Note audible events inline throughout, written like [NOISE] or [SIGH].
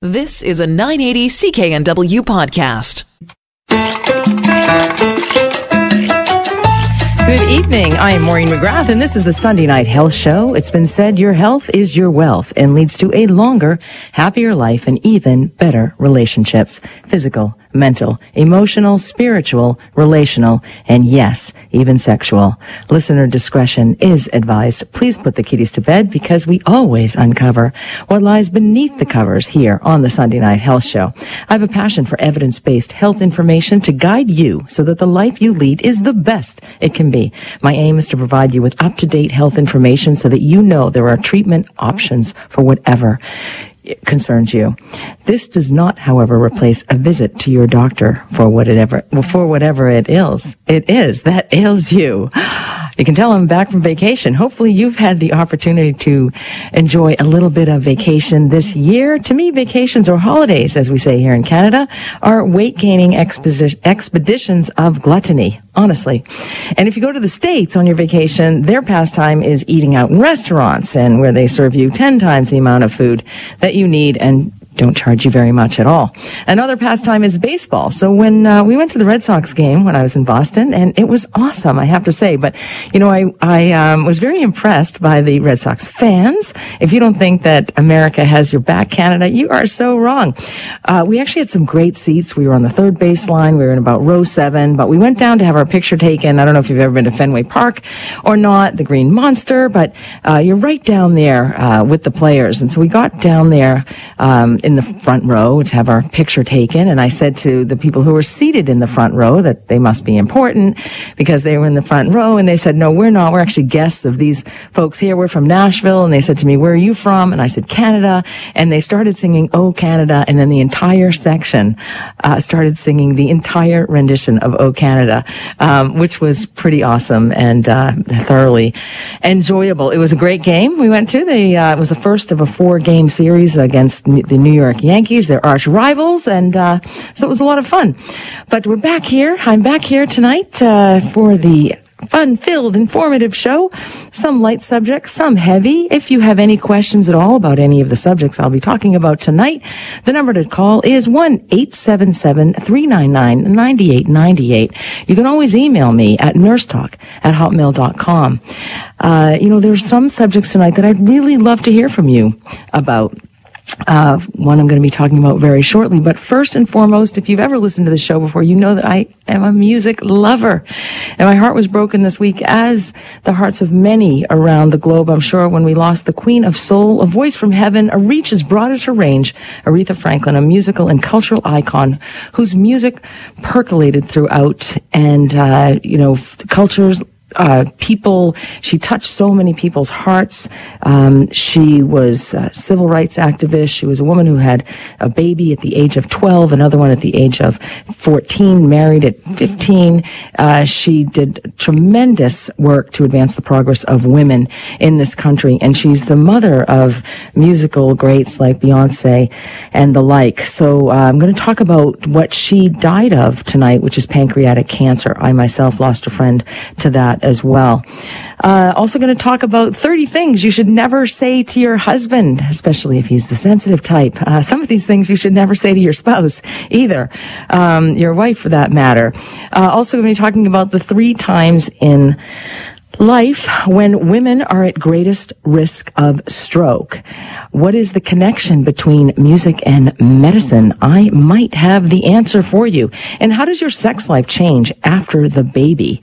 This is a 980 CKNW podcast. Good evening. I am Maureen McGrath, and this is the Sunday Night Health Show. It's been said your health is your wealth and leads to a longer, happier life and even better relationships. Physical, mental, emotional, spiritual, relational, and yes, even sexual. Listener discretion is advised. Please put the kiddies to bed because we always uncover what lies beneath the covers here on the Sunday Night Health Show. I have a passion for evidence-based health information to guide you so that the life you lead is the best it can be. My aim is to provide you with up-to-date health information so that you know there are treatment options for whatever concerns you. This does not, however, replace a visit to your doctor for whatever for whatever it is. It is that ails you. You can tell I'm back from vacation. Hopefully you've had the opportunity to enjoy a little bit of vacation this year. To me, vacations or holidays, as we say here in Canada, are weight gaining expeditions of gluttony, honestly. And if you go to the States on your vacation, their pastime is eating out in restaurants and where they serve you 10 times the amount of food that you need and don't charge you very much at all. Another pastime is baseball. So when uh, we went to the Red Sox game when I was in Boston, and it was awesome, I have to say. But you know, I I um, was very impressed by the Red Sox fans. If you don't think that America has your back, Canada, you are so wrong. Uh, we actually had some great seats. We were on the third baseline. We were in about row seven, but we went down to have our picture taken. I don't know if you've ever been to Fenway Park or not, the Green Monster, but uh, you're right down there uh, with the players. And so we got down there um, in the front row to have our picture taken. And I said to the people who were seated in the front row that they must be important because they were in the front row. And they said, no, we're not. We're actually guests of these folks here. We're from Nashville. And they said to me, where are you from? And I said, Canada. And they started singing, Oh, Canada. And then the entire section uh, started singing the entire rendition of Oh, Canada, um, which was pretty awesome and uh, thoroughly enjoyable. It was a great game we went to. The, uh, it was the first of a four game series against the New York Yankees. They're arch rivals, and uh, so it was a lot of fun. But we're back here. I'm back here tonight uh, for the fun-filled, informative show. Some light subjects, some heavy. If you have any questions at all about any of the subjects I'll be talking about tonight, the number to call is 1-877-399-9898. You can always email me at nursetalk at hotmail.com. Uh, you know, there's some subjects tonight that I'd really love to hear from you about uh, one I'm going to be talking about very shortly. But first and foremost, if you've ever listened to the show before, you know that I am a music lover. And my heart was broken this week, as the hearts of many around the globe, I'm sure, when we lost the Queen of Soul, a voice from heaven, a reach as broad as her range, Aretha Franklin, a musical and cultural icon whose music percolated throughout and, uh, you know, cultures uh, people. She touched so many people's hearts. Um, she was a civil rights activist. She was a woman who had a baby at the age of 12, another one at the age of 14, married at 15. Uh, she did tremendous work to advance the progress of women in this country, and she's the mother of musical greats like Beyonce and the like. So uh, I'm going to talk about what she died of tonight, which is pancreatic cancer. I myself lost a friend to that as well. Uh, also going to talk about 30 things you should never say to your husband, especially if he's the sensitive type. Uh, some of these things you should never say to your spouse either, um, your wife for that matter. Uh, also going to be talking about the three times in life when women are at greatest risk of stroke. What is the connection between music and medicine? I might have the answer for you. And how does your sex life change after the baby?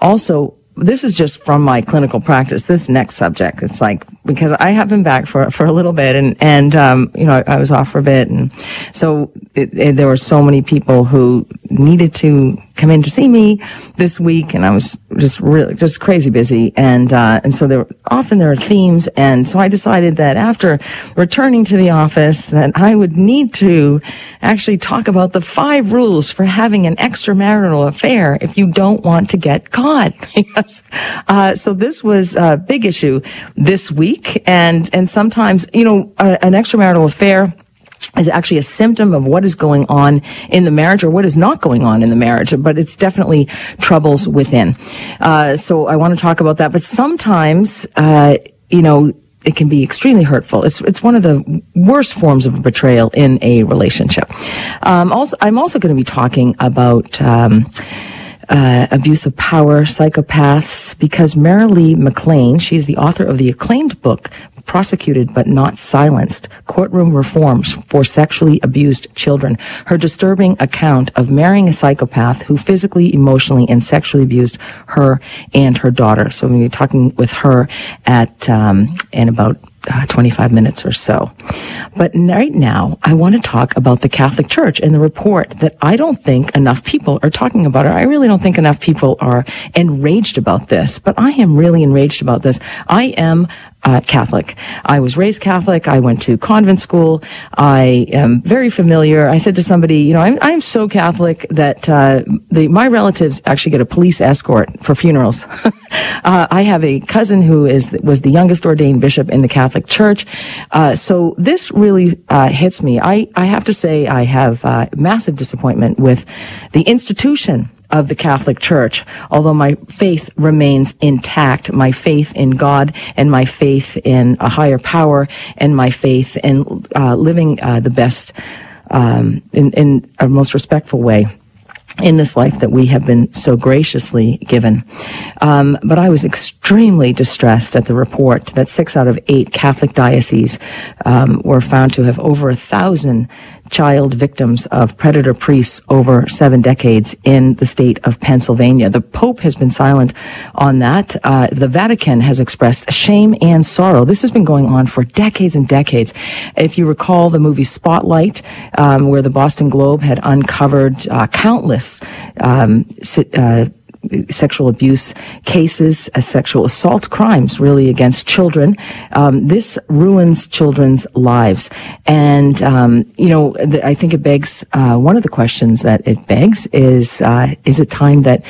Also, this is just from my clinical practice. This next subject, it's like because I have been back for for a little bit, and and um, you know I, was off for a bit, and so it, it, there were so many people who needed to come in to see me this week, and I was just really just crazy busy, and uh, and so there often there are themes, and so I decided that after returning to the office that I would need to actually talk about the five rules for having an extramarital affair if you don't want to get caught. [LAUGHS] yes. Uh, so this was a big issue this week, and and sometimes you know an extramarital affair is actually a symptom of what is going on in the marriage or what is not going on in the marriage, but it's definitely troubles within. Uh, so I want to talk about that. But sometimes, uh, you know, it can be extremely hurtful. It's it's one of the worst forms of betrayal in a relationship. Um, also, I'm also going to be talking about. Um, uh, abuse of power, psychopaths, because Marilee McLean, she's the author of the acclaimed book, Prosecuted but Not Silenced, Courtroom Reforms for Sexually Abused Children. Her disturbing account of marrying a psychopath who physically, emotionally, and sexually abused her and her daughter. So we're talking with her at, um, in about uh, 25 minutes or so. But right now, I want to talk about the Catholic Church and the report that I don't think enough people are talking about it. I really don't think enough people are enraged about this, but I am really enraged about this. I am uh, Catholic. I was raised Catholic. I went to convent school. I am very familiar. I said to somebody, you know, I'm, I'm so Catholic that uh, the, my relatives actually get a police escort for funerals. [LAUGHS] uh, I have a cousin who is was the youngest ordained bishop in the Catholic Church. Uh, so this really uh, hits me. I, I have to say I have uh, massive disappointment with the institution of the Catholic Church, although my faith remains intact, my faith in God and my faith in a higher power and my faith in uh, living uh, the best um, in, in a most respectful way in this life that we have been so graciously given. Um, but I was extremely distressed at the report that six out of eight Catholic dioceses um, were found to have over a thousand child victims of predator priests over seven decades in the state of Pennsylvania. The Pope has been silent on that. Uh, the Vatican has expressed shame and sorrow. This has been going on for decades and decades. If you recall the movie Spotlight, um, where the Boston Globe had uncovered uh, countless um, uh, sexual abuse cases, uh, sexual assault crimes, really against children. Um, this ruins children's lives, and um, you know, the, I think it begs uh, one of the questions that it begs is: uh, Is it time that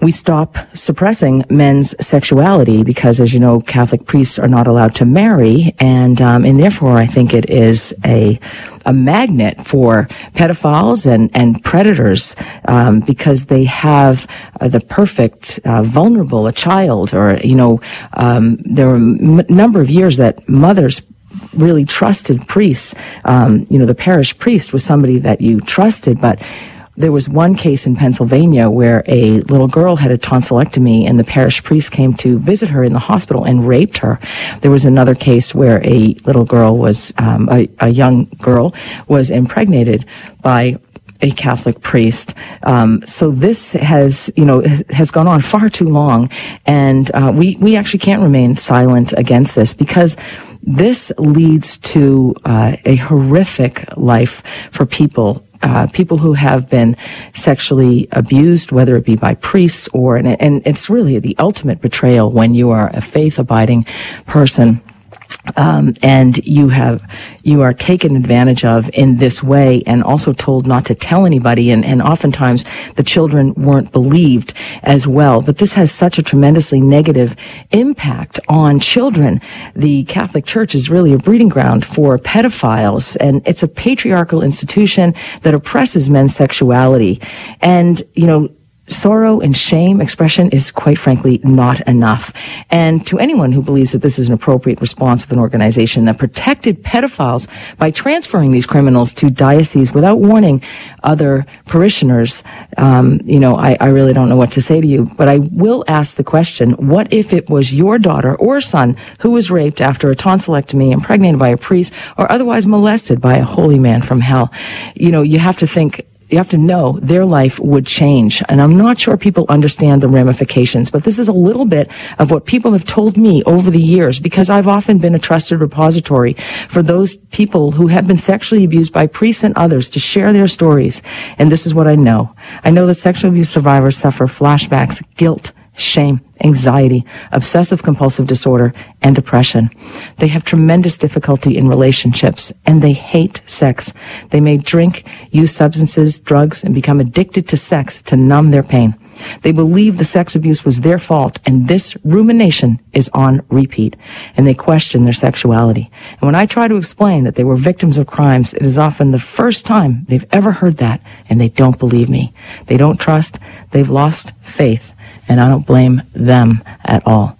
we stop suppressing men's sexuality? Because, as you know, Catholic priests are not allowed to marry, and um, and therefore, I think it is a a magnet for pedophiles and and predators um, because they have uh, the perfect uh, vulnerable a child or you know um, there were a m- number of years that mothers really trusted priests. Um, you know, the parish priest was somebody that you trusted, but there was one case in Pennsylvania where a little girl had a tonsillectomy and the parish priest came to visit her in the hospital and raped her. There was another case where a little girl was, um, a, a young girl was impregnated by a Catholic priest. Um, so this has, you know, has gone on far too long, and uh, we we actually can't remain silent against this because this leads to uh, a horrific life for people uh, people who have been sexually abused, whether it be by priests or, and, and it's really the ultimate betrayal when you are a faith abiding person um, and you have you are taken advantage of in this way and also told not to tell anybody. And, and oftentimes the children weren't believed as well. But this has such a tremendously negative impact on children. The catholic church is really a breeding ground for pedophiles. And it's a patriarchal institution that oppresses men's sexuality. And you know sorrow and shame expression is quite frankly not enough. And to anyone who believes that this is an appropriate response of an organization that protected pedophiles by transferring these criminals to dioceses without warning other parishioners, um, you know, I, I really don't know what to say to you. But I will ask the question, what if it was your daughter or son who was raped after a tonsillectomy, impregnated by a priest, or otherwise molested by a holy man from hell? You know, you have to think you have to know their life would change. And I'm not sure people understand the ramifications, but this is a little bit of what people have told me over the years because I've often been a trusted repository for those people who have been sexually abused by priests and others to share their stories. And this is what I know. I know that sexual abuse survivors suffer flashbacks, guilt, shame, anxiety, obsessive compulsive disorder, and depression. They have tremendous difficulty in relationships and they hate sex. They may drink, use substances, drugs, and become addicted to sex to numb their pain. They believe the sex abuse was their fault and this rumination is on repeat and they question their sexuality. And when I try to explain that they were victims of crimes, it is often the first time they've ever heard that and they don't believe me. They don't trust. They've lost faith and I don't blame them at all.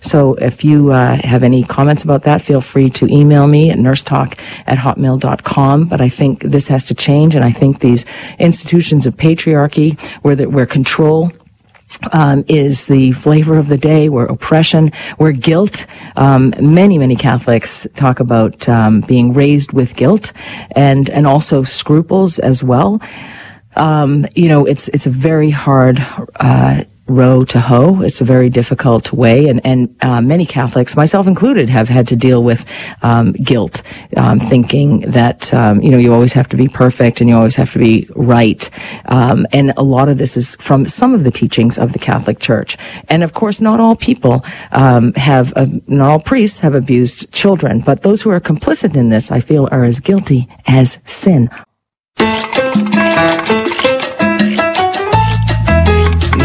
So if you uh, have any comments about that, feel free to email me at nursetalk at hotmail.com. But I think this has to change, and I think these institutions of patriarchy, where the, where control um, is the flavor of the day, where oppression, where guilt. Um, many, many Catholics talk about um, being raised with guilt, and and also scruples as well. Um, you know, it's it's a very hard. Uh, row to hoe. It's a very difficult way, and and uh, many Catholics, myself included, have had to deal with um, guilt, um, thinking that um, you know you always have to be perfect and you always have to be right. Um, and a lot of this is from some of the teachings of the Catholic Church, and of course, not all people um, have, uh, not all priests have abused children, but those who are complicit in this, I feel, are as guilty as sin.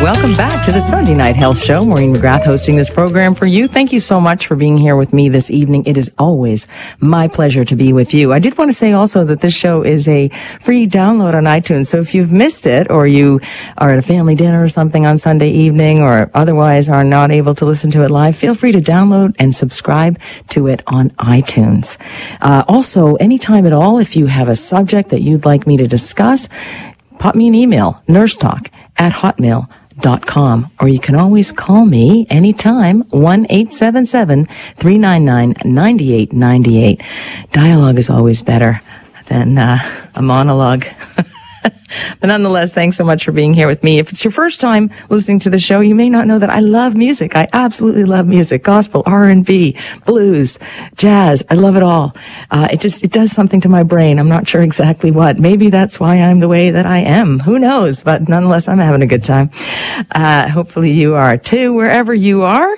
Welcome back to the Sunday Night Health Show. Maureen McGrath hosting this program for you. Thank you so much for being here with me this evening. It is always my pleasure to be with you. I did want to say also that this show is a free download on iTunes. So if you've missed it or you are at a family dinner or something on Sunday evening or otherwise are not able to listen to it live, feel free to download and subscribe to it on iTunes. Uh, also, anytime at all, if you have a subject that you'd like me to discuss, pop me an email, nursetalk at hotmail.com or you can always call me anytime, 1-877-399-9898. Dialogue is always better than uh, a monologue. [LAUGHS] [LAUGHS] but nonetheless, thanks so much for being here with me. If it's your first time listening to the show, you may not know that I love music. I absolutely love music, gospel, R&B, blues, jazz. I love it all. Uh, it just, it does something to my brain. I'm not sure exactly what. Maybe that's why I'm the way that I am. Who knows? But nonetheless, I'm having a good time. Uh, hopefully you are too, wherever you are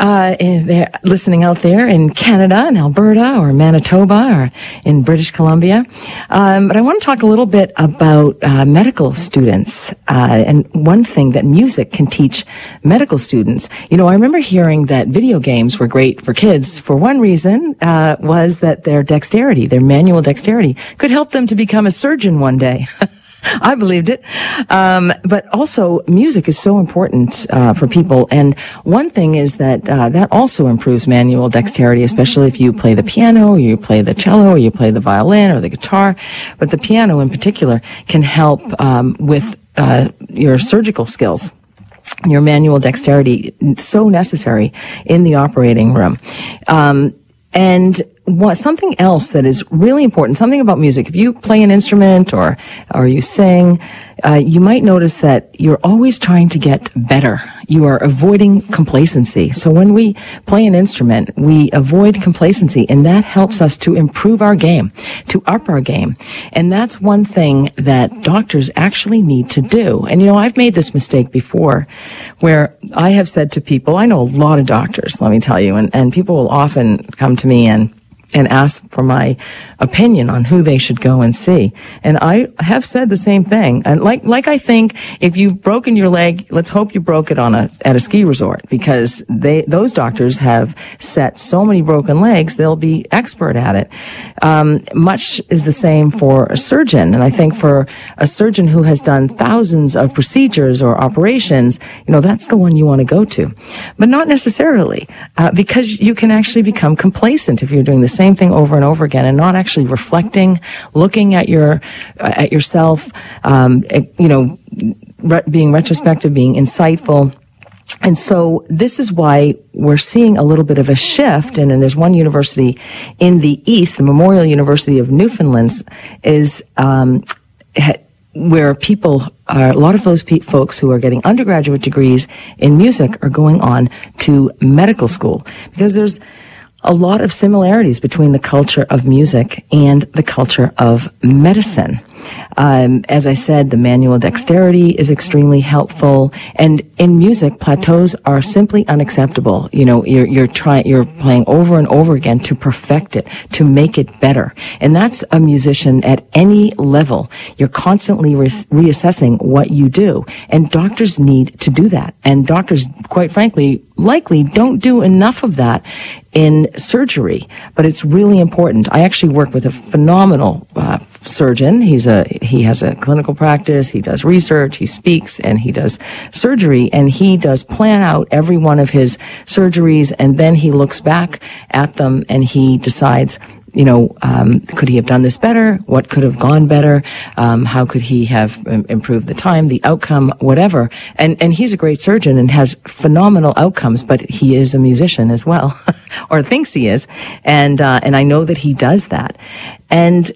uh, they're listening out there in Canada and Alberta or Manitoba or in British Columbia. Um, but I want to talk a little bit about uh, medical students uh, and one thing that music can teach medical students. You know, I remember hearing that video games were great for kids for one reason uh, was that their dexterity, their manual dexterity, could help them to become a surgeon one day. [LAUGHS] [LAUGHS] I believed it. Um, but also, music is so important uh, for people. And one thing is that uh, that also improves manual dexterity, especially if you play the piano, or you play the cello, or you play the violin or the guitar. But the piano, in particular, can help um, with uh, your surgical skills your manual dexterity so necessary in the operating room. Um, and what something else that is really important, something about music. If you play an instrument or or you sing, uh, you might notice that you're always trying to get better. You are avoiding complacency. So when we play an instrument, we avoid complacency, and that helps us to improve our game, to up our game. And that's one thing that doctors actually need to do. And you know, I've made this mistake before, where I have said to people, I know a lot of doctors, let me tell you, and, and people will often come to me and and ask for my opinion on who they should go and see. And I have said the same thing. And like, like I think if you've broken your leg, let's hope you broke it on a, at a ski resort because they, those doctors have set so many broken legs, they'll be expert at it. Um, much is the same for a surgeon. And I think for a surgeon who has done thousands of procedures or operations, you know, that's the one you want to go to. But not necessarily, uh, because you can actually become complacent if you're doing the thing over and over again and not actually reflecting, looking at your at yourself, um, you know, re- being retrospective, being insightful. And so this is why we're seeing a little bit of a shift. And, and there's one university in the East, the Memorial University of Newfoundland, is um, ha- where people are, a lot of those pe- folks who are getting undergraduate degrees in music are going on to medical school because there's a lot of similarities between the culture of music and the culture of medicine. Um, as I said, the manual dexterity is extremely helpful, and in music, plateaus are simply unacceptable. You know, you're you're trying, you're playing over and over again to perfect it, to make it better, and that's a musician at any level. You're constantly re- reassessing what you do, and doctors need to do that. And doctors, quite frankly, likely don't do enough of that in surgery, but it's really important. I actually work with a phenomenal uh, surgeon. He's a he has a clinical practice. He does research. He speaks and he does surgery. And he does plan out every one of his surgeries, and then he looks back at them and he decides you know, um, could he have done this better? What could have gone better? Um, how could he have improved the time, the outcome, whatever? And and he's a great surgeon and has phenomenal outcomes, but he is a musician as well, [LAUGHS] or thinks he is, and uh, and I know that he does that. And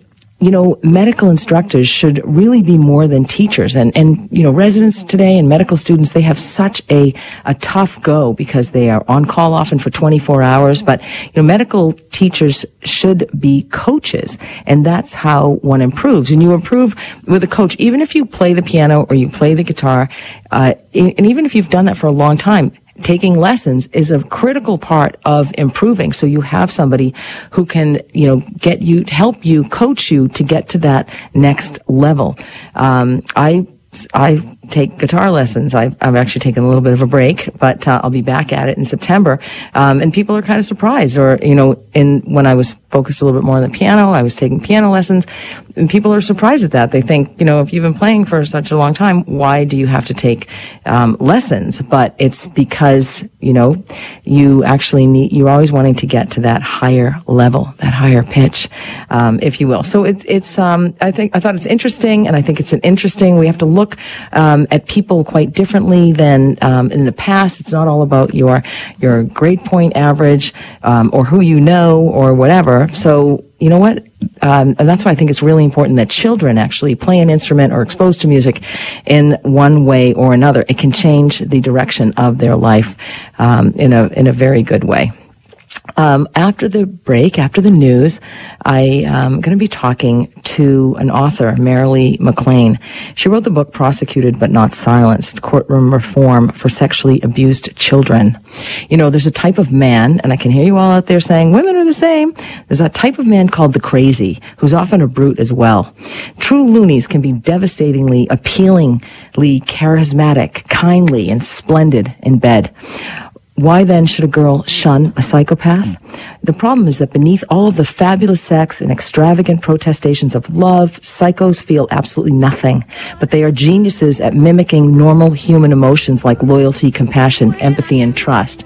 you know, medical instructors should really be more than teachers. And, and, you know, residents today and medical students, they have such a, a tough go because they are on call often for 24 hours. But, you know, medical teachers should be coaches. And that's how one improves. And you improve with a coach, even if you play the piano or you play the guitar, uh, and even if you've done that for a long time, taking lessons is a critical part of improving. So you have somebody who can, you know, get you, help you, coach you to get to that next level. Um, I I take guitar lessons. I've, I've, actually taken a little bit of a break, but uh, I'll be back at it in September. Um, and people are kind of surprised. Or you know, in when I was focused a little bit more on the piano, I was taking piano lessons, and people are surprised at that. They think, you know, if you've been playing for such a long time, why do you have to take um, lessons? But it's because you know you actually need. You're always wanting to get to that higher level, that higher pitch, um, if you will. So it, it's. Um, I think I thought it's interesting, and I think it's an interesting. We have to look um, at people quite differently than um, in the past. It's not all about your your grade point average um, or who you know or whatever. So you know what? Um, and that's why I think it's really important that children actually play an instrument or exposed to music in one way or another. It can change the direction of their life um, in a in a very good way. Um, after the break, after the news, I am going to be talking to an author, Marilee McLean. She wrote the book Prosecuted But Not Silenced, Courtroom Reform for Sexually Abused Children. You know, there's a type of man, and I can hear you all out there saying women are the same. There's a type of man called the crazy, who's often a brute as well. True loonies can be devastatingly, appealingly charismatic, kindly, and splendid in bed. Why then should a girl shun a psychopath? The problem is that beneath all of the fabulous sex and extravagant protestations of love, psychos feel absolutely nothing. But they are geniuses at mimicking normal human emotions like loyalty, compassion, empathy, and trust.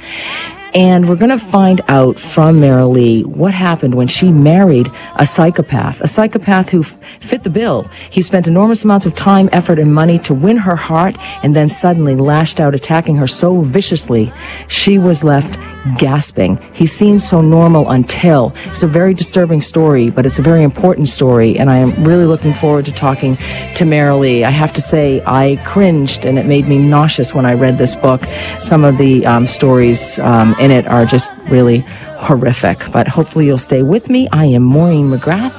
And we're going to find out from Marilee what happened when she married a psychopath, a psychopath who fit the bill. He spent enormous amounts of time, effort, and money to win her heart and then suddenly lashed out, attacking her so viciously, she was left gasping. He seemed so normal until. It's a very disturbing story, but it's a very important story, and I am really looking forward to talking to Marilee. I have to say, I cringed and it made me nauseous when I read this book. Some of the um, stories um, in it are just really horrific. But hopefully you'll stay with me. I am Maureen McGrath,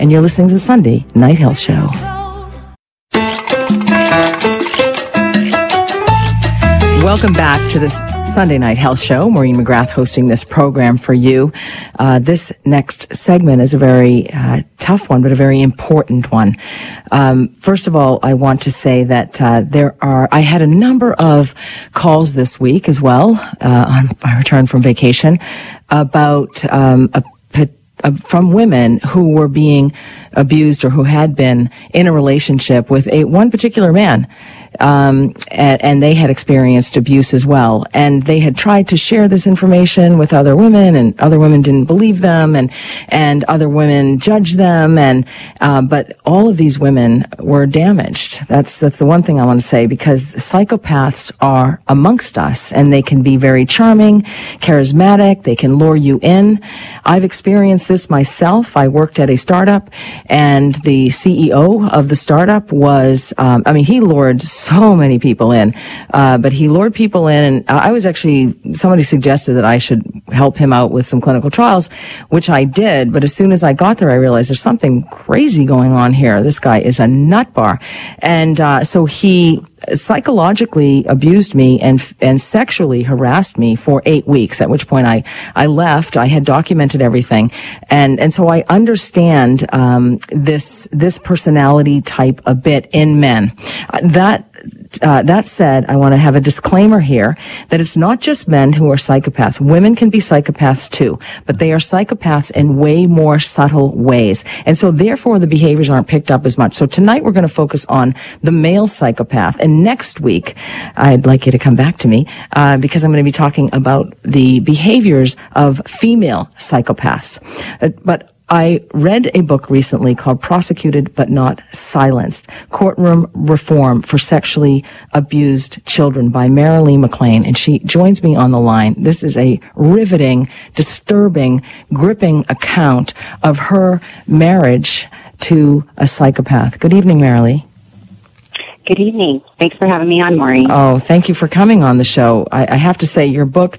and you're listening to the Sunday Night Health Show. Welcome back to this Sunday Night Health Show. Maureen McGrath hosting this program for you. Uh, this next segment is a very uh, tough one, but a very important one. Um, first of all, I want to say that uh, there are. I had a number of calls this week as well uh, on my return from vacation about um, a uh, from women who were being abused or who had been in a relationship with a one particular man um, and, and, they had experienced abuse as well. And they had tried to share this information with other women, and other women didn't believe them, and and other women judged them, and uh, but all of these women were damaged. That's that's the one thing I want to say because psychopaths are amongst us, and they can be very charming, charismatic. They can lure you in. I've experienced this myself. I worked at a startup, and the CEO of the startup was, um, I mean, he lured so many people in. Uh, but he lured people in, and I was actually somebody suggested that I should help him out with some clinical trials, which I did. But as soon as I got there, I realized there's something crazy going on here. This guy is a nut bar, and uh, so he psychologically abused me and and sexually harassed me for eight weeks. At which point I I left. I had documented everything, and and so I understand um, this this personality type a bit in men. That uh, that said, I want to have a disclaimer here that it's not just men who are psychopaths. Women can be psychopaths too, but they are psychopaths in way more subtle ways. And so therefore the behaviors aren't picked up as much. So tonight we're going to focus on the male psychopath. And next week, I'd like you to come back to me, uh, because I'm going to be talking about the behaviors of female psychopaths. Uh, but I read a book recently called Prosecuted But Not Silenced Courtroom Reform for Sexually Abused Children by Marilee McLean. And she joins me on the line. This is a riveting, disturbing, gripping account of her marriage to a psychopath. Good evening, Marilee. Good evening. Thanks for having me on, Maureen. Oh, thank you for coming on the show. I, I have to say, your book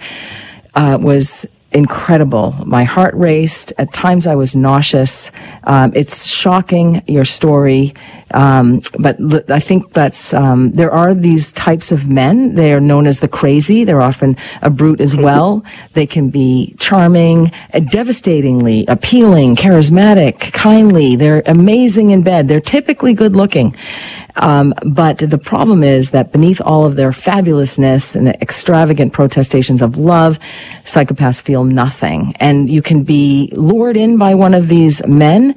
uh, was incredible. My heart raced. At times I was nauseous. Um, it's shocking, your story. Um, but l- I think that's, um, there are these types of men. They are known as the crazy. They're often a brute as well. They can be charming, uh, devastatingly appealing, charismatic, kindly. They're amazing in bed. They're typically good looking. Um, but the problem is that beneath all of their fabulousness and extravagant protestations of love, psychopaths feel nothing. And you can be lured in by one of these men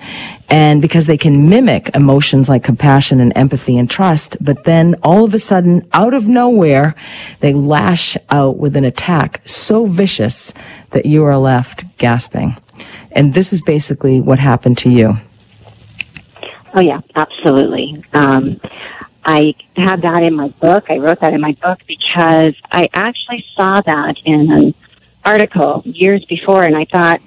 and because they can mimic emotions like compassion and empathy and trust, but then all of a sudden, out of nowhere, they lash out with an attack so vicious that you are left gasping. And this is basically what happened to you. Oh yeah, absolutely. Um, I had that in my book. I wrote that in my book because I actually saw that in an article years before, and I thought,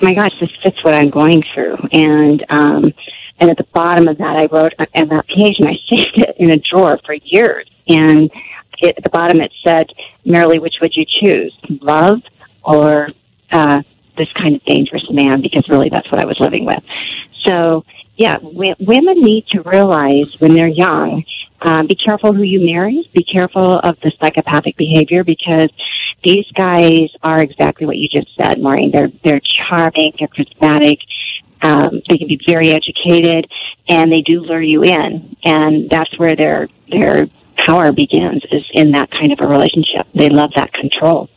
my gosh, this fits what I'm going through. And um, and at the bottom of that, I wrote on that page, and I [LAUGHS] saved it in a drawer for years. And it, at the bottom, it said, "Marilee, which would you choose, love or uh, this kind of dangerous man?" Because really, that's what I was living with. So yeah, w- women need to realize when they're young, um, be careful who you marry. Be careful of the psychopathic behavior because these guys are exactly what you just said, Maureen. They're they're charming, they're charismatic, um, they can be very educated, and they do lure you in, and that's where their their power begins is in that kind of a relationship. They love that control.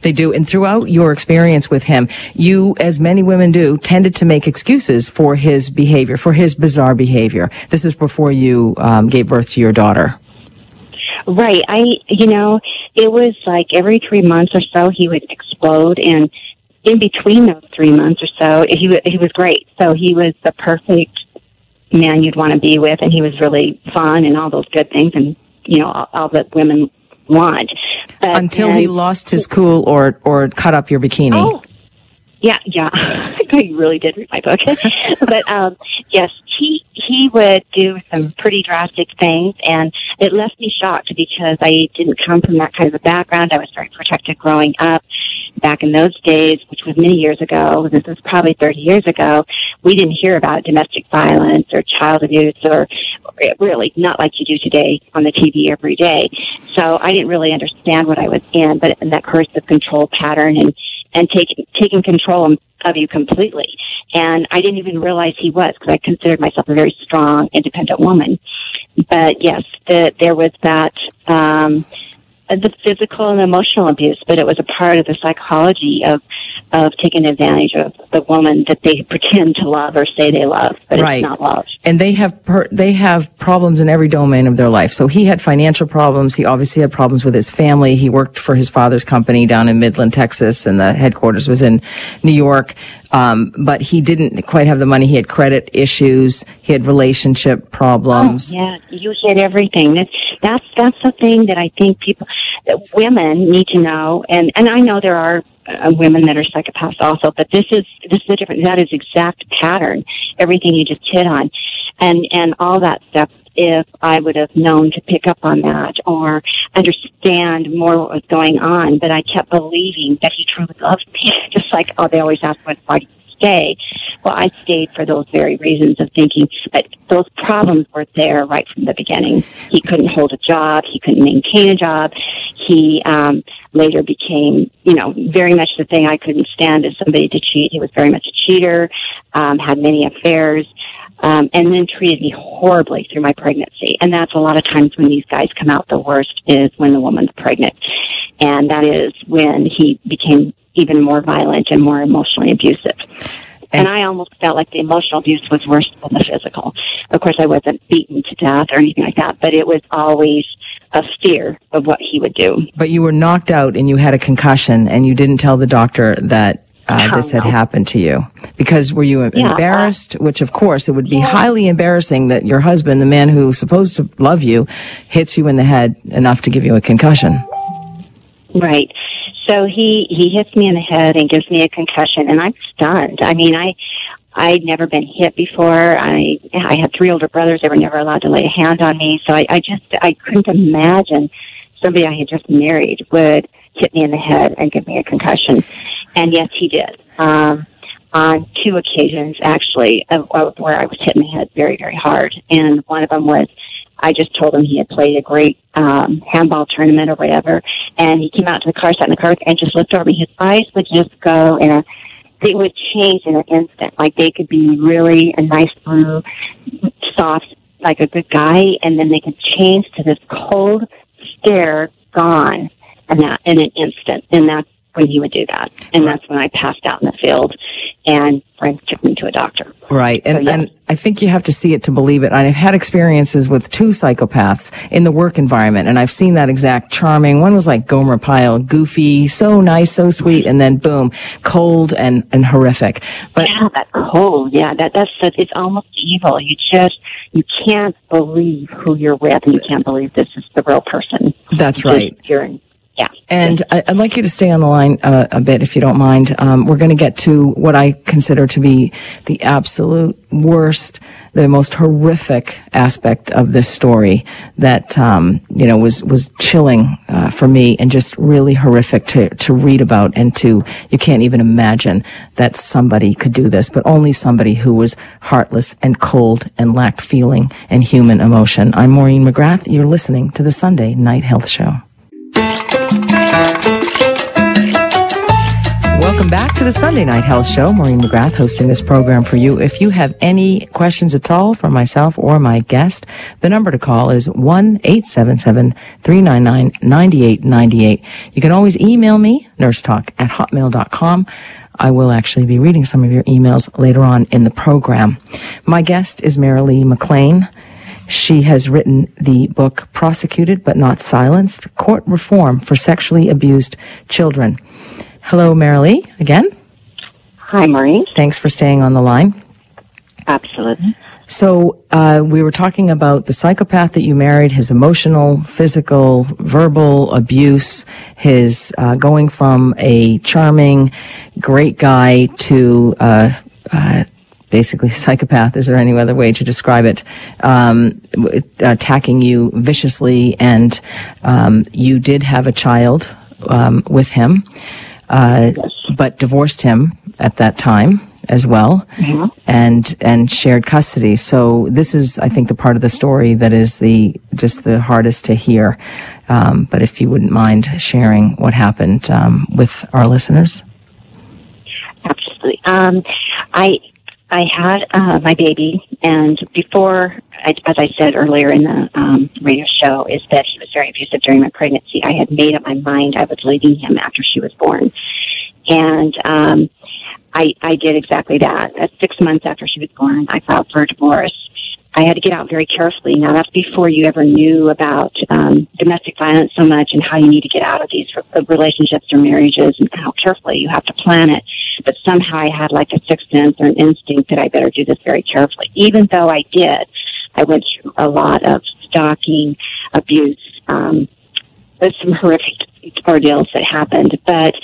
They do. And throughout your experience with him, you, as many women do, tended to make excuses for his behavior, for his bizarre behavior. This is before you um, gave birth to your daughter. Right. I, you know, it was like every three months or so he would explode and in between those three months or so, he, was he was great. So he was the perfect man you'd want to be with and he was really fun and all those good things and, you know, all, all that women want. But, Until and, he lost his cool or, or cut up your bikini. Oh, yeah, yeah. [LAUGHS] I really did read my book. [LAUGHS] but, um, yes, he, he would do some pretty drastic things and it left me shocked because I didn't come from that kind of a background. I was very protected growing up back in those days, which was many years ago. This was probably 30 years ago. We didn't hear about domestic violence or child abuse or really not like you do today on the TV every day. So I didn't really understand what I was in, but in that coercive control pattern and, and taking, taking control of you completely. And I didn't even realize he was because I considered myself a very strong, independent woman. But yes, the, there was that, um, the physical and emotional abuse, but it was a part of the psychology of of taking advantage of the woman that they [LAUGHS] pretend to love or say they love, but right. it's not love. And they have per- they have problems in every domain of their life. So he had financial problems. He obviously had problems with his family. He worked for his father's company down in Midland, Texas, and the headquarters was in New York. Um, but he didn't quite have the money. He had credit issues. He had relationship problems. Oh, yeah, you hit everything. That's that's that's the thing that I think people, that women need to know. And and I know there are uh, women that are psychopaths also, but this is this is a different. That is exact pattern. Everything you just hit on, and and all that stuff if I would have known to pick up on that or understand more what was going on. But I kept believing that he truly loved me. [LAUGHS] Just like, oh, they always ask, what why do you stay? Well, I stayed for those very reasons of thinking that those problems were there right from the beginning. He couldn't hold a job. He couldn't maintain a job. He, um, later became, you know, very much the thing I couldn't stand is somebody to cheat. He was very much a cheater, um, had many affairs um, and then treated me horribly through my pregnancy. And that's a lot of times when these guys come out the worst is when the woman's pregnant. And that is when he became even more violent and more emotionally abusive. And, and I almost felt like the emotional abuse was worse than the physical. Of course, I wasn't beaten to death or anything like that, but it was always a fear of what he would do. But you were knocked out and you had a concussion, and you didn't tell the doctor that uh, this had happened to you because were you yeah, embarrassed uh, which of course it would be yeah. highly embarrassing that your husband the man who's supposed to love you hits you in the head enough to give you a concussion right so he he hits me in the head and gives me a concussion and i'm stunned i mean i I'd never been hit before. I I had three older brothers. They were never allowed to lay a hand on me. So I, I just I couldn't imagine somebody I had just married would hit me in the head and give me a concussion. And yes, he did. Um, on two occasions, actually, of, of where I was hit in the head very, very hard. And one of them was, I just told him he had played a great um, handball tournament or whatever, and he came out to the car, sat in the car, and just looked over me. His eyes would just go in a, they would change in an instant. Like they could be really a nice blue, soft, like a good guy, and then they could change to this cold stare, gone, and that in an instant. And that's when he would do that. And that's when I passed out in the field and friends took me to a doctor. Right. And, so, and I think you have to see it to believe it. I've had experiences with two psychopaths in the work environment and I've seen that exact charming. One was like Gomer Pyle, goofy, so nice, so sweet. And then boom, cold and, and horrific. But yeah, that cold. Yeah. That, that's, that, it's almost evil. You just, you can't believe who you're with and you can't believe this is the real person. That's right. You're yeah. And I'd like you to stay on the line uh, a bit, if you don't mind. Um, we're going to get to what I consider to be the absolute worst, the most horrific aspect of this story that um, you know was was chilling uh, for me and just really horrific to to read about and to you can't even imagine that somebody could do this, but only somebody who was heartless and cold and lacked feeling and human emotion. I'm Maureen McGrath. You're listening to the Sunday Night Health Show. Welcome back to the Sunday Night Health Show. Maureen McGrath hosting this program for you. If you have any questions at all for myself or my guest, the number to call is 1-877-399-9898. You can always email me, nursetalk at hotmail.com. I will actually be reading some of your emails later on in the program. My guest is Marilee McLean. She has written the book Prosecuted but Not Silenced Court Reform for Sexually Abused Children. Hello, Marilee, again. Hi, Maureen. Thanks for staying on the line. Absolutely. So, uh, we were talking about the psychopath that you married, his emotional, physical, verbal abuse, his uh, going from a charming, great guy to uh, uh basically psychopath. Is there any other way to describe it? Um, attacking you viciously, and um, you did have a child um, with him, uh, but divorced him at that time as well, mm-hmm. and and shared custody. So this is, I think, the part of the story that is the just the hardest to hear. Um, but if you wouldn't mind sharing what happened um, with our listeners. Absolutely. Um, I I had uh, my baby, and before, as I said earlier in the um, radio show, is that he was very abusive during my pregnancy. I had made up my mind I was leaving him after she was born, and um, I I did exactly that. At six months after she was born, I filed for a divorce, I had to get out very carefully. Now that's before you ever knew about um, domestic violence so much and how you need to get out of these relationships or marriages and how carefully you have to plan it. But somehow I had like a sixth sense or an instinct that I better do this very carefully. Even though I did, I went through a lot of stalking, abuse, um, there's some horrific ordeals that happened. But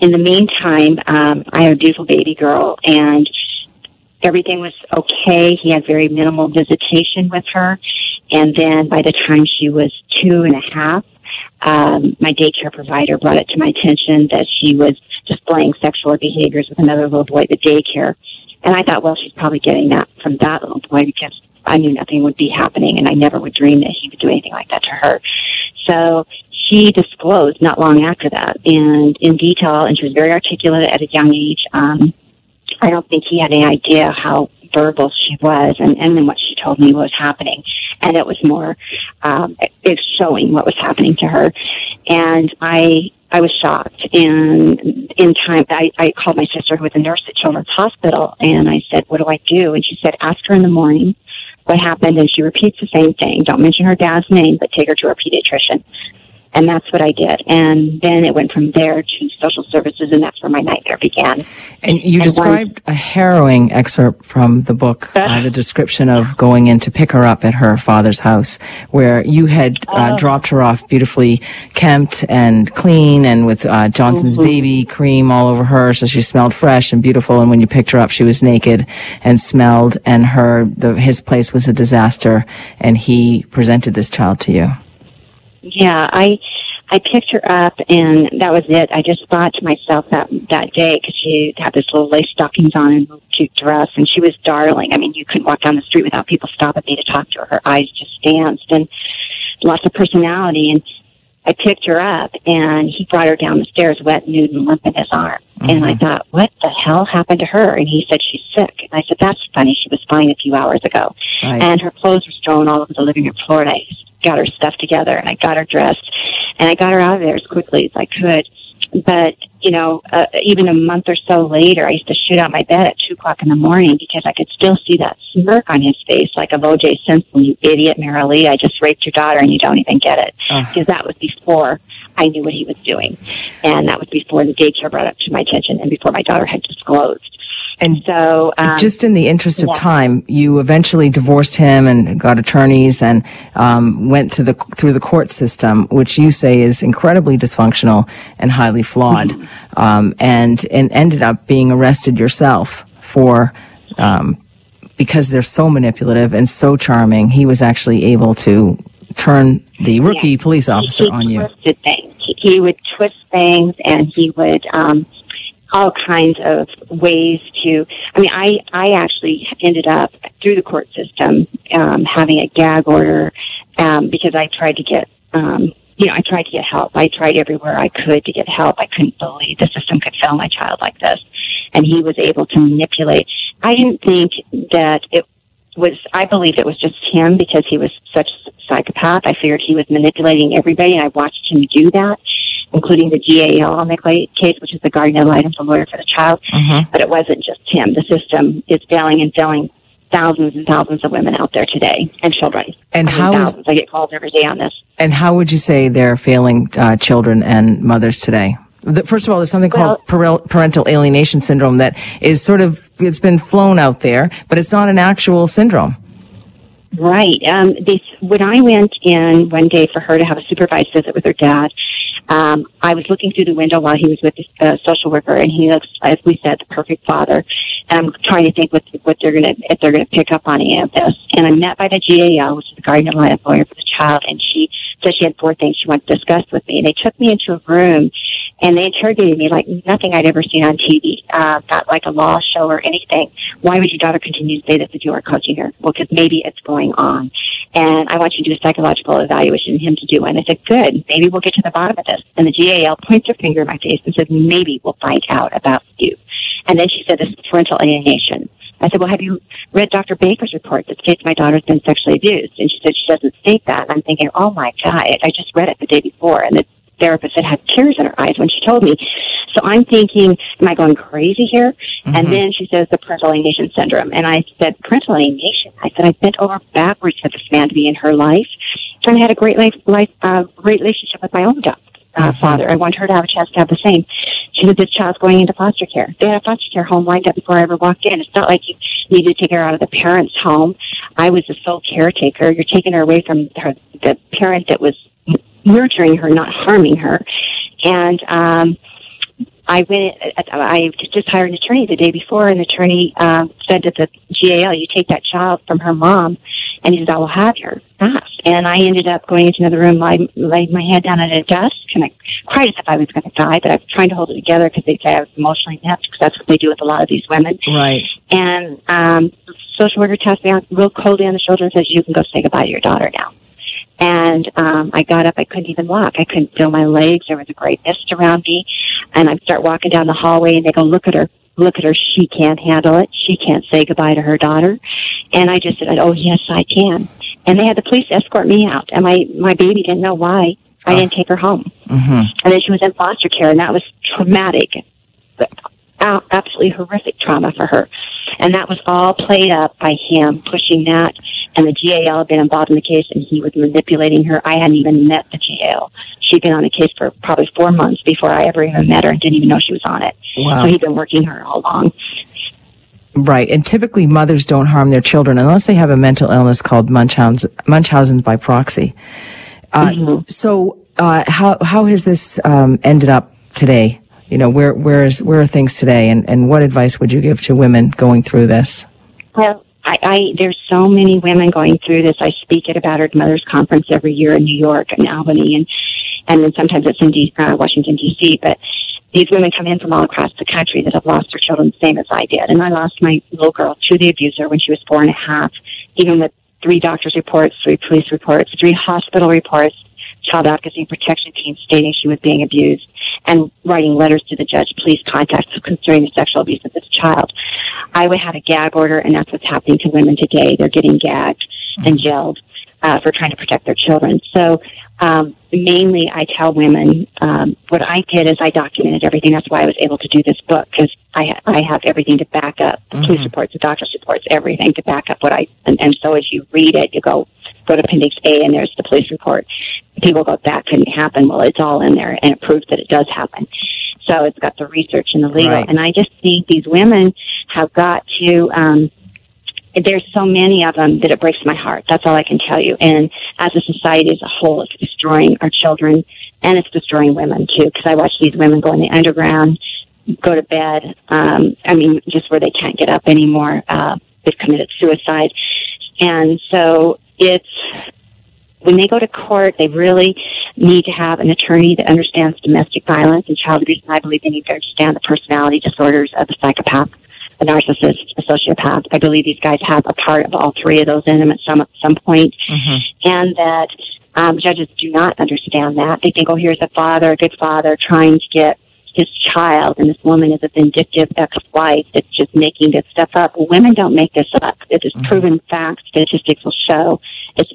in the meantime, um, I had a beautiful baby girl and everything was okay. He had very minimal visitation with her. And then by the time she was two and a half, um, my daycare provider brought it to my attention that she was displaying sexual behaviors with another little boy at the daycare. And I thought, well, she's probably getting that from that little boy because I knew nothing would be happening and I never would dream that he would do anything like that to her. So she disclosed not long after that and in detail, and she was very articulate at a young age. Um, I don't think he had any idea how verbal she was and, and then what she told me was happening. And it was more, um, it's showing what was happening to her. And I, I was shocked. And in time, I, I called my sister who was a nurse at Children's Hospital and I said, what do I do? And she said, ask her in the morning what happened. And she repeats the same thing. Don't mention her dad's name, but take her to her pediatrician. And that's what I did. And then it went from there to social services, and that's where my nightmare began. And you And described a harrowing excerpt from the book, uh, the description of going in to pick her up at her father's house, where you had uh, Oh. dropped her off beautifully kempt and clean and with uh, Johnson's Mm-hmm. baby cream all over her, so she smelled fresh and beautiful. And when you picked her up, she was naked and smelled, and her the, his place was a disaster, and he presented this child to you. Yeah, I I picked her up, and that was it. I just thought to myself that that day because she had this little lace stockings on and little cute dress, and she was darling. I mean, you couldn't walk down the street without people stopping me to talk to her. Her eyes just danced, and lots of personality. And I picked her up, and he brought her down the stairs, wet, nude, and limp in his arm. And I mm-hmm. thought, what the hell happened to her? And he said she's sick. And I said, that's funny. She was fine a few hours ago Right. and her clothes were strewn all over the living room floor. And I got her stuff together and I got her dressed and I got her out of there as quickly as I could. But you know, uh, even a month or so later, I used to shoot out my bed at two o'clock in the morning because I could still see that smirk on his face, like of O.J. Simpson, you idiot, Mary Lee. I just raped your daughter and you don't even get it, Ugh. because that was before I knew what he was doing, and that was before the daycare brought it to my attention and before my daughter had disclosed. And So, um, just in the interest of yeah. time, you eventually divorced him and got attorneys and um, went to the through the court system, which you say is incredibly dysfunctional and highly flawed, Mm-hmm. um, and and ended up being arrested yourself for. Um, because they're so manipulative and so charming, he was actually able to turn the rookie Yeah. police officer he on you. things. He, he would twist things, and he would um, all kinds of ways to. I mean, I I actually ended up through the court system um, having a gag order um, because I tried to get. Um, you know, I tried to get help. I tried everywhere I could to get help. I couldn't believe the system could fail my child like this. And he was able to manipulate. I didn't think that it was I believed it was just him because he was such a psychopath. I figured he was manipulating everybody, and I watched him do that, including the GAL on the case, which is the guardian ad litem, the lawyer for the child. Mhm. But it wasn't just him. The system is failing and failing thousands and thousands of women out there today and children. And I mean, how is- thousands. I get calls every day on this. And how would you say they're failing uh, children and mothers today? First of all, there's something called parel- parental alienation syndrome that is sort of it's been flown out there, but it's not an actual syndrome. Right. Um, they, when I went in one day for her to have a supervised visit with her dad, um, I was looking through the window while he was with the uh, social worker, and he looks, as we said, the perfect father. And I'm trying to think what what they're gonna if they're gonna pick up on any of this. And I'm met by the GAL, which is the guardian ad litem lawyer for the child, and she said she had four things she wanted to discuss with me. And they took me into a room, and they interrogated me like nothing I'd ever seen on TV, uh, not like a law show or anything. Why would your daughter continue to say this if you are coaching her? Well, because maybe it's going on. And I want you to do a psychological evaluation him to do one. I said, good, maybe we'll get to the bottom of this. And the GAL points her finger in my face and said, maybe we'll find out about you. And then she said, this is parental alienation. I said, well, have you read Dr. Baker's report that states my daughter's been sexually abused? And she said, she doesn't state that. And I'm thinking, oh my God, I just read it the day before. And the therapist had had tears in her eyes when she told me. So I'm thinking, am I going crazy here? And then she says the parental alienation syndrome. And I said, parental alienation? I said, I bent over backwards for this man to be in her life. And I had a great life, life, uh, great relationship with my own daughter. Uh, father. I wanted her to have a chance to have the same. She said this child's going into foster care. They had a foster care home lined up before I ever walked in. It's not like you needed to take her out of the parent's home. I was the sole caretaker. You're taking her away from her, the parent that was nurturing her, not harming her. And um, I went. I just hired an attorney the day before, and the attorney um, said to the GAL, "You take that child from her mom." And he said, I will have your fast. And I ended up going into another room, laid, laid my head down at a desk, and I cried as if I was going to die, but I was trying to hold it together because they say I was emotionally inept, because that's what they do with a lot of these women. Right. And um, social worker tapped me on, real coldly on the shoulder and says, "You can go say goodbye to your daughter now." And um, I got up. I couldn't even walk. I couldn't feel my legs. There was a great mist around me. And I'd start walking down the hallway, and they go, "Look at her." look at her. She can't handle it. She can't say goodbye to her daughter. And I just said, oh, yes, I can. And they had the police escort me out. And my, my baby didn't know why I didn't take her home. Mm-hmm. And then she was in foster care, and that was traumatic, absolutely horrific trauma for her. And that was all played up by him pushing that. And the GAL had been involved in the case, and he was manipulating her. I hadn't even met the GAL. She'd been on the case for probably four months before I ever even met her and didn't even know she was on it. Wow. So he'd been working her all along. Right. And typically mothers don't harm their children unless they have a mental illness called Munchausen, Munchausen by proxy. Uh, Mm-hmm. So, uh, how, how has this, um, ended up today? You know, where, where is, where are things today? And, and what advice would you give to women going through this? Well, I, I there's so many women going through this. I speak at a battered mothers conference every year in New York and Albany, and and then sometimes it's in D, uh, Washington D.C. But these women come in from all across the country that have lost their children the same as I did, and I lost my little girl to the abuser when she was four and a half, even with three doctors' reports, three police reports, three hospital reports, child advocacy and protection team stating she was being abused, and writing letters to the judge, please contact us concerning the sexual abuse of this child. I would have a gag order, and that's what's happening to women today. They're getting gagged and jailed uh, for trying to protect their children. So, um, mainly, I tell women um, what I did is I documented everything. That's why I was able to do this book because I ha- I have everything to back up the police reports, the doctor's reports, everything to back up what I. And, and so, as you read it, you go go to Appendix A, and there's the police report. People go, that couldn't happen. Well, it's all in there, and it proves that it does happen. So it's got the research and the legal. Right. And I just think these women have got to. Um, there's so many of them that it breaks my heart. That's all I can tell you. And as a society as a whole, it's destroying our children and it's destroying women too. Because I watch these women go in the underground, go to bed. Um, I mean, just where they can't get up anymore. Uh, they've committed suicide, and so it's when they go to court, they really need to have an attorney that understands domestic violence and child abuse. And I believe they need to understand the personality disorders of a psychopath, a narcissist, a sociopath. I believe these guys have a part of all three of those in them at some at some point, and that um, judges do not understand that. They think, oh, here's a father, a good father, trying to get his child, and this woman is a vindictive ex-wife that's just making this stuff up. Women don't make this up. It is proven fact. Statistics will show it's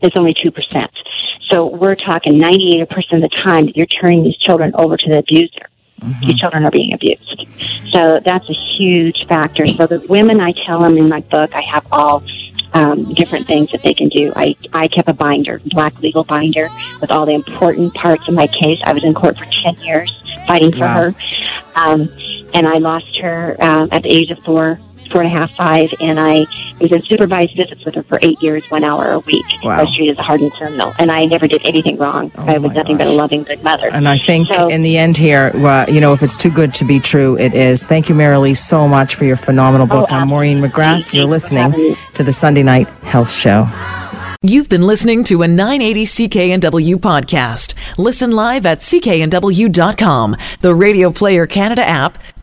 it's only two percent. So we're talking ninety-eight percent of the time that you're turning these children over to the abuser. Your children are being abused. So that's a huge factor. So the women, I tell them in my book, I have all um, different things that they can do. I, I kept a binder, black legal binder, with all the important parts of my case. I was in court for 10 years fighting for Wow. her. Um, and I lost her um, at the age of four, four and a half, five, and I was in supervised visits with her for eight years, one hour a week. Wow. I was treated as a hardened criminal, and I never did anything wrong. I was my nothing but a loving, good mother. And I think So- in the end here, uh, you know, if it's too good to be true, it is. Thank you, Marilee, so much for your phenomenal book. Oh, I'm Maureen. McGrath. Thank You're listening to the Sunday Night Health Show. You've been listening to a 980 CKNW podcast. Listen live at cknw.com, the Radio Player Canada app,